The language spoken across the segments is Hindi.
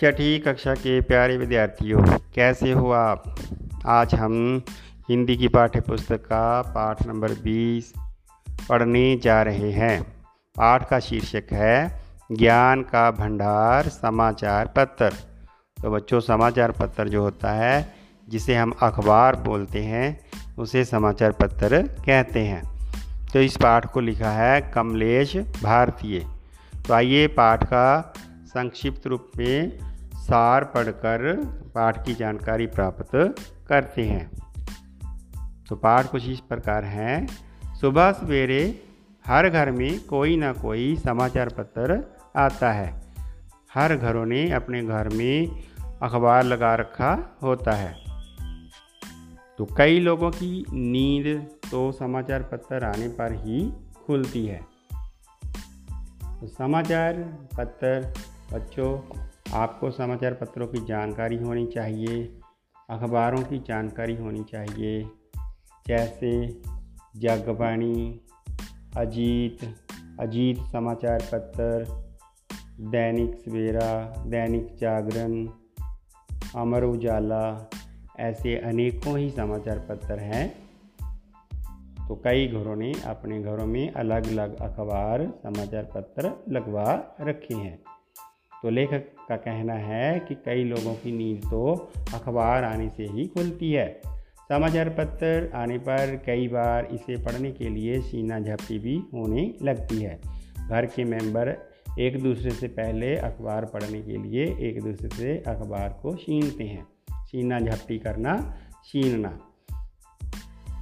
छठी कक्षा के प्यारे विद्यार्थियों, कैसे हो आप? आज हम हिंदी की पाठ्य पुस्तक का पाठ नंबर 20 पढ़ने जा रहे हैं। पाठ का शीर्षक है, ज्ञान का भंडार समाचार पत्र। तो बच्चों, समाचार पत्र जो होता है, जिसे हम अखबार बोलते हैं, उसे समाचार पत्र कहते हैं। तो इस पाठ को लिखा है कमलेश भारतीय। तो आइए पाठ का संक्षिप्त रूप में सार पढ़कर पाठ की जानकारी प्राप्त करते हैं। तो पाठ कुछ इस प्रकार है। सुबह सवेरे हर घर में कोई ना कोई समाचार पत्र आता है। हर घरों ने अपने घर में अखबार लगा रखा होता है। तो कई लोगों की नींद तो समाचार पत्र आने पर ही खुलती है। तो समाचार पत्र बच्चों आपको समाचार पत्रों की जानकारी होनी चाहिए, अखबारों की जानकारी होनी चाहिए, जैसे जगबाणी, अजीत अजीत समाचार पत्र, दैनिक सवेरा, दैनिक जागरण, अमर उजाला, ऐसे अनेकों ही समाचार पत्र हैं। तो कई घरों ने अपने घरों में अलग अलग अखबार, समाचार पत्र लगवा रखे हैं। तो लेखक का कहना है कि कई लोगों की नींद तो अखबार आने से ही खुलती है। समाचार पत्र आने पर कई बार इसे पढ़ने के लिए सीना झपटी भी होने लगती है। घर के मेंबर एक दूसरे से पहले अखबार पढ़ने के लिए एक दूसरे से अखबार को छीनते हैं। सीना झपटी करना, छीनना।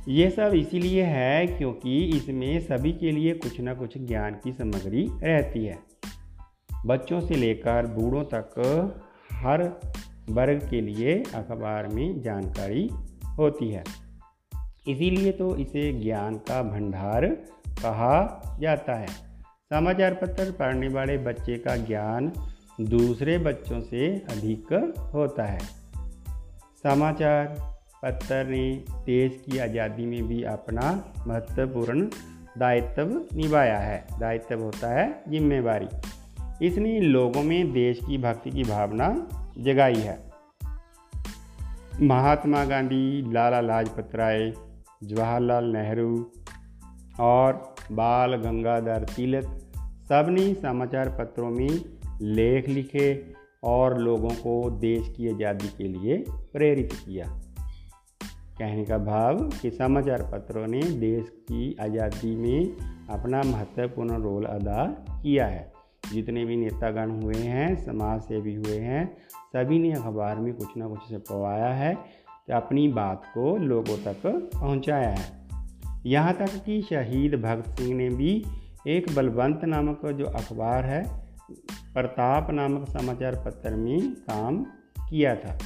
ये सब इसीलिए है क्योंकि इसमें सभी के लिए कुछ ना कुछ ज्ञान की सामग्री रहती है। बच्चों से लेकर बूढ़ों तक हर वर्ग के लिए अखबार में जानकारी होती है। इसीलिए तो इसे ज्ञान का भंडार कहा जाता है। समाचार पत्र पढ़ने वाले बच्चे का ज्ञान दूसरे बच्चों से अधिक होता है। समाचार पत्र ने देश की आज़ादी में भी अपना महत्वपूर्ण दायित्व निभाया है। दायित्व होता है जिम्मेवारी। इसने लोगों में देश की भक्ति की भावना जगाई है। महात्मा गांधी, लाला लाजपत राय, जवाहरलाल नेहरू और बाल गंगाधर तिलक सबने समाचार पत्रों में लेख लिखे और लोगों को देश की आज़ादी के लिए प्रेरित किया। कहने का भाव कि समाचार पत्रों ने देश की आज़ादी में अपना महत्वपूर्ण रोल अदा किया है। जितने भी नेतागण हुए हैं समाज सेवी हुए हैं, सभी ने अखबार में कुछ ना कुछ छपवाया है कि अपनी बात को लोगों तक पहुँचाया है। यहाँ तक कि शहीद भगत सिंह ने भी एक बलवंत नामक जो अखबार है, प्रताप नामक समाचार पत्र में काम किया था।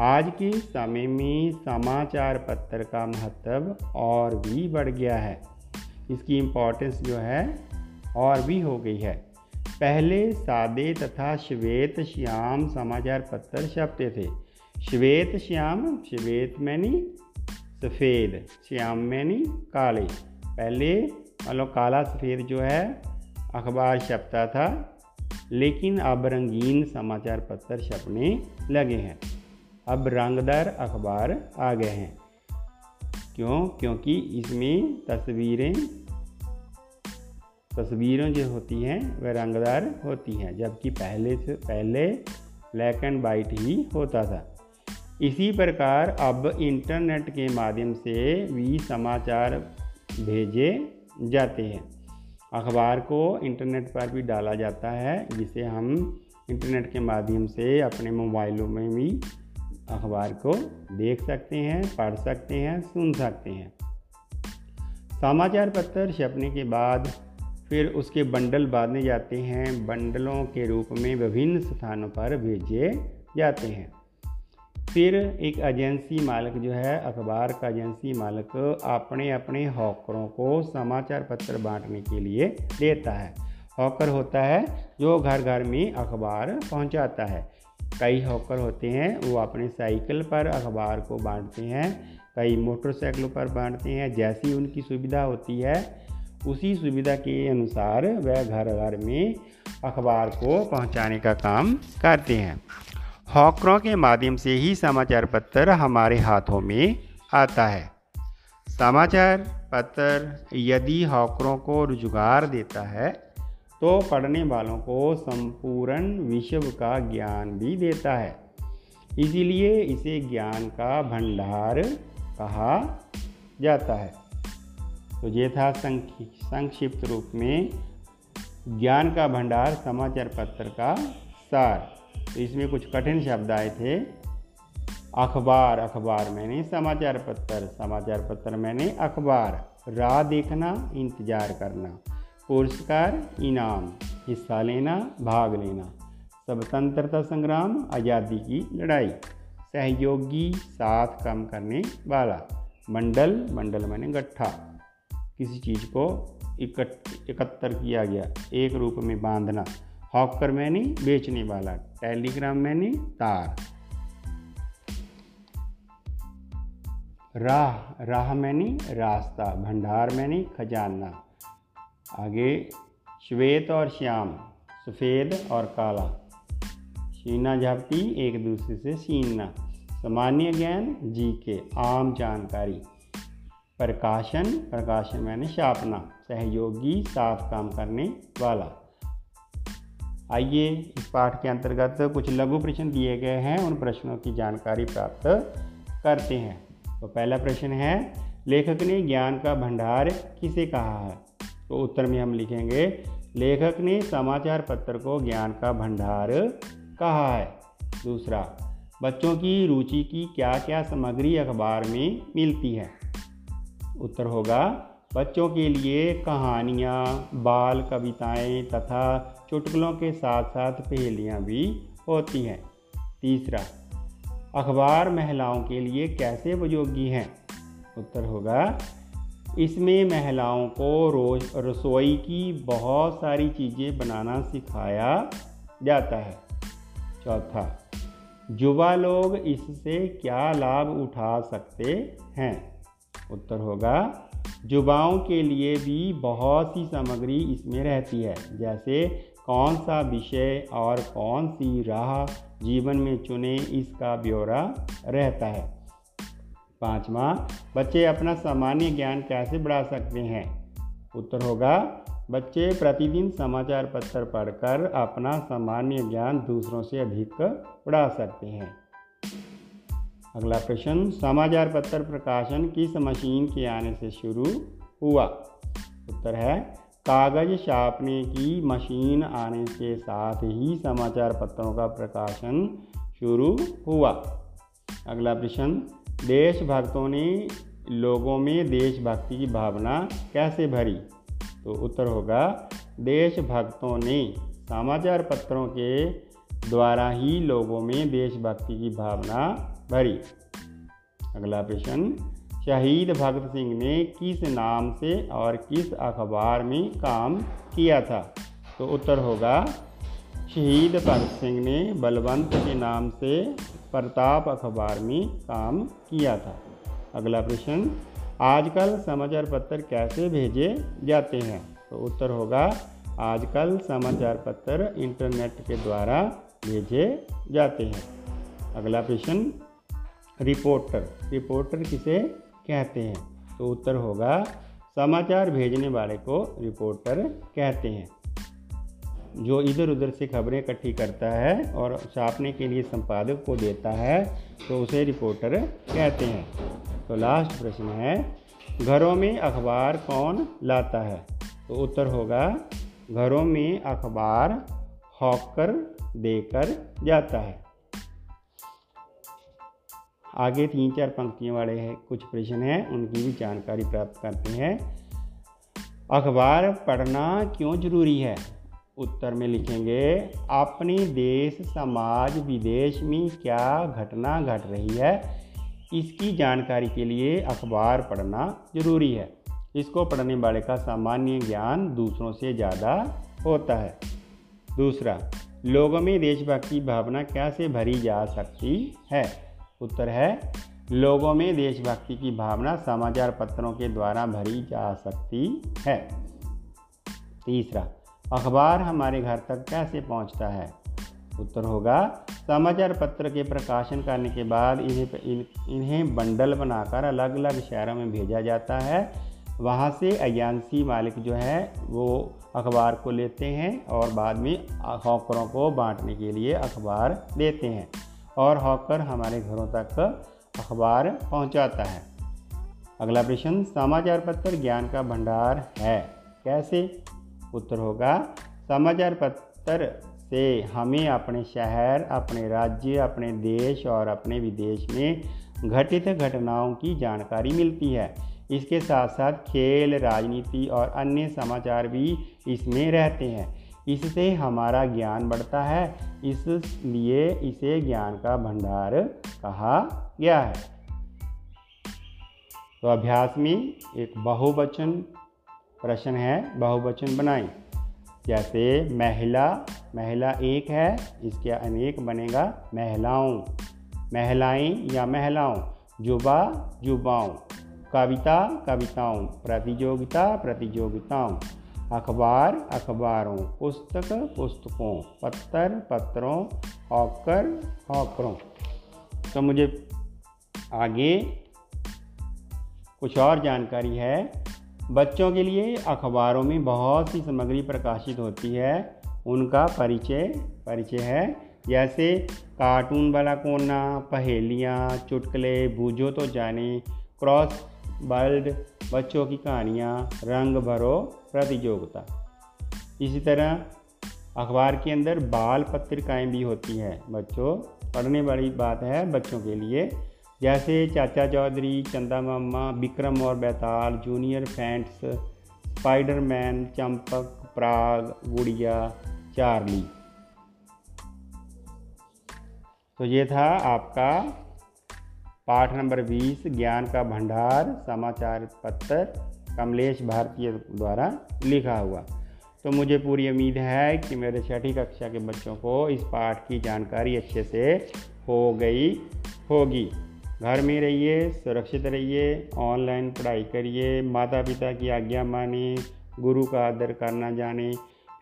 आज के समय में समाचार पत्र का महत्व और भी बढ़ गया है। इसकी इम्पोर्टेंस जो है, और भी हो गई है। पहले सादे तथा श्वेत श्याम समाचार पत्र छपते थे। श्वेत श्याम, श्वेत मैनी, सफ़ेद श्याम मैनी, काले। पहले मतलब काला, सफ़ेद जो है, अखबार छपता था, लेकिन अब रंगीन समाचार पत्र छपने लगे हैं। अब रंगदार अखबार आ गए हैं। क्यों? क्योंकि इसमें तस्वीरें तस्वीरें जो होती हैं, वह रंगदार होती हैं, जबकि पहले से, पहले ब्लैक एंड वाइट ही होता था। इसी प्रकार अब इंटरनेट के माध्यम से भी समाचार भेजे जाते हैं। अखबार को इंटरनेट पर भी डाला जाता है, जिसे हम इंटरनेट के माध्यम से अपने मोबाइलों में भी अखबार को देख सकते हैं, पढ़ सकते हैं, सुन सकते हैं। समाचार पत्र छपने के बाद फिर उसके बंडल बांधे जाते हैं। बंडलों के रूप में विभिन्न स्थानों पर भेजे जाते हैं। फिर एक एजेंसी मालिक जो है, अखबार का एजेंसी मालिक अपने अपने हॉकरों को समाचार पत्र बांटने के लिए देता है। हॉकर होता है जो घर घर में अखबार पहुंचाता है। कई हॉकर होते हैं, वो अपने साइकिल पर अखबार को बांटते हैं, कई मोटरसाइकिलों पर बांटते हैं, जैसी उनकी सुविधा होती है। उसी सुविधा के अनुसार वह घर घर में अखबार को पहुँचाने का काम करते हैं। हॉकरों के माध्यम से ही समाचार पत्र हमारे हाथों में आता है। समाचार पत्र यदि हॉकरों को रुजगार देता है तो पढ़ने वालों को संपूर्ण विश्व का ज्ञान भी देता है। इसीलिए इसे ज्ञान का भंडार कहा जाता है। तो ये था संक्षिप्त रूप में ज्ञान का भंडार, समाचार पत्र का सार। तो इसमें कुछ कठिन शब्द आए थे। अखबार अखबार मैंने समाचार पत्र समाचार पत्र मैंने अखबार, राह देखना, इंतज़ार करना, पुरस्कार, इनाम, हिस्सा लेना, भाग लेना, स्वतंत्रता संग्राम, आज़ादी की लड़ाई, सहयोगी, साथ काम करने वाला, मंडल मंडल मैंने गट्ठा किसी चीज़ को इकट्तर किया गया। एक रूप में बांधना। हॉकर मैंने, बेचने वाला। टेलीग्राम मैंने, तार। राह राह मैंने, रास्ता। भंडार मैंने, खजाना। आगे, श्वेत और श्याम। सफ़ेद और काला। शीना झपटी, एक दूसरे से छीनना। सामान्य ज्ञान जी के आम जानकारी। प्रकाशन प्रकाशन मैंने छापना सहयोगी साथ काम करने वाला। आइए इस पाठ के अंतर्गत कुछ लघु प्रश्न दिए गए हैं, उन प्रश्नों की जानकारी प्राप्त करते हैं। तो पहला प्रश्न है, लेखक ने ज्ञान का भंडार किसे कहा है? तो उत्तर में हम लिखेंगे, लेखक ने समाचार पत्र को ज्ञान का भंडार कहा है। दूसरा, बच्चों की रुचि की क्या क्या सामग्री अखबार में मिलती है? उत्तर होगा, बच्चों के लिए कहानियाँ, बाल कविताएँ तथा चुटकुलों के साथ साथ पहेलियाँ भी होती हैं। तीसरा, अखबार महिलाओं के लिए कैसे उपयोगी हैं? उत्तर होगा, इसमें महिलाओं को रोज रसोई की बहुत सारी चीज़ें बनाना सिखाया जाता है। चौथा, युवा लोग इससे क्या लाभ उठा सकते हैं? उत्तर होगा युवाओं के लिए भी बहुत सी सामग्री इसमें रहती है, जैसे कौन सा विषय और कौन सी राह जीवन में चुने इसका ब्यौरा रहता है। पांचवा, बच्चे अपना सामान्य ज्ञान कैसे बढ़ा सकते हैं? उत्तर होगा, बच्चे प्रतिदिन समाचार पत्र पढ़कर अपना सामान्य ज्ञान दूसरों से अधिक बढ़ा सकते हैं। अगला प्रश्न, समाचार पत्र प्रकाशन किस मशीन के आने से शुरू हुआ? उत्तर है, कागज़ छापने की मशीन आने के साथ ही समाचार पत्रों का प्रकाशन शुरू हुआ। अगला प्रश्न, देशभक्तों ने लोगों में देशभक्ति की भावना कैसे भरी? तो उत्तर होगा, देशभक्तों ने समाचार पत्रों के द्वारा ही लोगों में देशभक्ति की भावना भरी। अगला प्रश्न, शहीद भगत सिंह ने किस नाम से और किस अखबार में काम किया था? तो उत्तर होगा, शहीद भगत सिंह ने बलवंत के नाम से प्रताप अखबार में काम किया था। अगला प्रश्न, आजकल समाचार पत्र कैसे भेजे जाते हैं? तो उत्तर होगा, आजकल समाचार पत्र इंटरनेट के द्वारा भेजे जाते हैं। अगला प्रश्न, रिपोर्टर। रिपोर्टर किसे कहते हैं? तो उत्तर होगा, समाचार भेजने वाले को रिपोर्टर कहते हैं। जो इधर उधर से खबरें इकट्ठी करता है और छापने के लिए संपादक को देता है तो उसे रिपोर्टर कहते हैं। तो लास्ट प्रश्न है, घरों में अखबार कौन लाता है? तो उत्तर होगा, घरों में अखबार हॉकर देकर जाता है। आगे तीन चार पंक्तियों वाले हैं, कुछ प्रश्न हैं, उनकी भी जानकारी प्राप्त करते हैं। अखबार पढ़ना क्यों ज़रूरी है? उत्तर में लिखेंगे, अपने देश, समाज, विदेश में क्या घटना घट रही है? इसकी जानकारी के लिए अखबार पढ़ना ज़रूरी है। इसको पढ़ने वाले का सामान्य ज्ञान दूसरों से ज़्यादा होता है। दूसरा लोगों में देशभक्ति भावना कैसे भरी जा सकती है? उत्तर है लोगों में देशभक्ति की भावना समाचार पत्रों के द्वारा भरी जा सकती है। तीसरा अखबार हमारे घर तक कैसे पहुँचता है? उत्तर होगा समाचार पत्र के प्रकाशन करने के बाद इन्हें इन, इन्हें बंडल बनाकर अलग अलग शहरों में भेजा जाता है। वहाँ से एजेंसी मालिक जो है, वो अखबार को लेते हैं और बाद में हॉकरों को बांटने के लिए अखबार देते हैं और हॉकर हमारे घरों तक अखबार पहुँचाता है। अगला प्रश्न, समाचार पत्र ज्ञान का भंडार है कैसे? उत्तर होगा, समाचार पत्र से हमें अपने शहर, अपने राज्य, अपने देश और अपने विदेश में घटित घटनाओं की जानकारी मिलती है। इसके साथ साथ खेल, राजनीति और अन्य समाचार भी इसमें रहते हैं। इससे हमारा ज्ञान बढ़ता है, इसलिए इसे ज्ञान का भंडार कहा गया है। तो अभ्यास में एक बहुवचन प्रश्न है, बहुवचन बनाएँ। जैसे महिला महिला एक है, इसके अनेक बनेगा महिलाओं। महिलाएँ या महिलाओं जुबा जुबाओं कविता, कविताओं, प्रतियोगिता, प्रतियोगिताओं, अखबार, अखबारों, पुस्तक, पुस्तकों, पत्थर, पत्रों, हॉकर, हॉकरों। तो मुझे आगे कुछ और जानकारी है। बच्चों के लिए अखबारों में बहुत सी सामग्री प्रकाशित होती है। उनका परिचय परिचय है। जैसे कार्टून वाला कोना, पहेलियाँ, चुटकले, बूझो तो जाने, क्रॉस बर्ड, बच्चों की कहानियाँ, रंग भरो प्रतियोगिता। इसी तरह अखबार के अंदर बाल पत्रिकाएँ भी होती हैं। बच्चों, पढ़ने वाली बात है बच्चों के लिए। जैसे चाचा चौधरी, चंदा मामा, विक्रम और बैताल, जूनियर फैंट्स, स्पाइडरमैन, चंपक, प्राग, गुड़िया, चार्ली। तो ये था आपका पाठ नंबर 20 ज्ञान का भंडार, समाचार पत्र, कमलेश भारतीय द्वारा लिखा हुआ। तो मुझे पूरी उम्मीद है कि मेरे छठी कक्षा के बच्चों को इस पाठ की जानकारी अच्छे से हो गई होगी। घर में रहिए, सुरक्षित रहिए, ऑनलाइन पढ़ाई करिए माता पिता की आज्ञा माने, गुरु का आदर करना जाने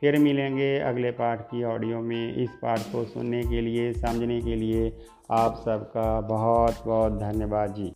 फिर मिलेंगे अगले पाठ की ऑडियो में। इस पाठ को सुनने के लिए, समझने के लिए आप सबका बहुत बहुत धन्यवाद जी।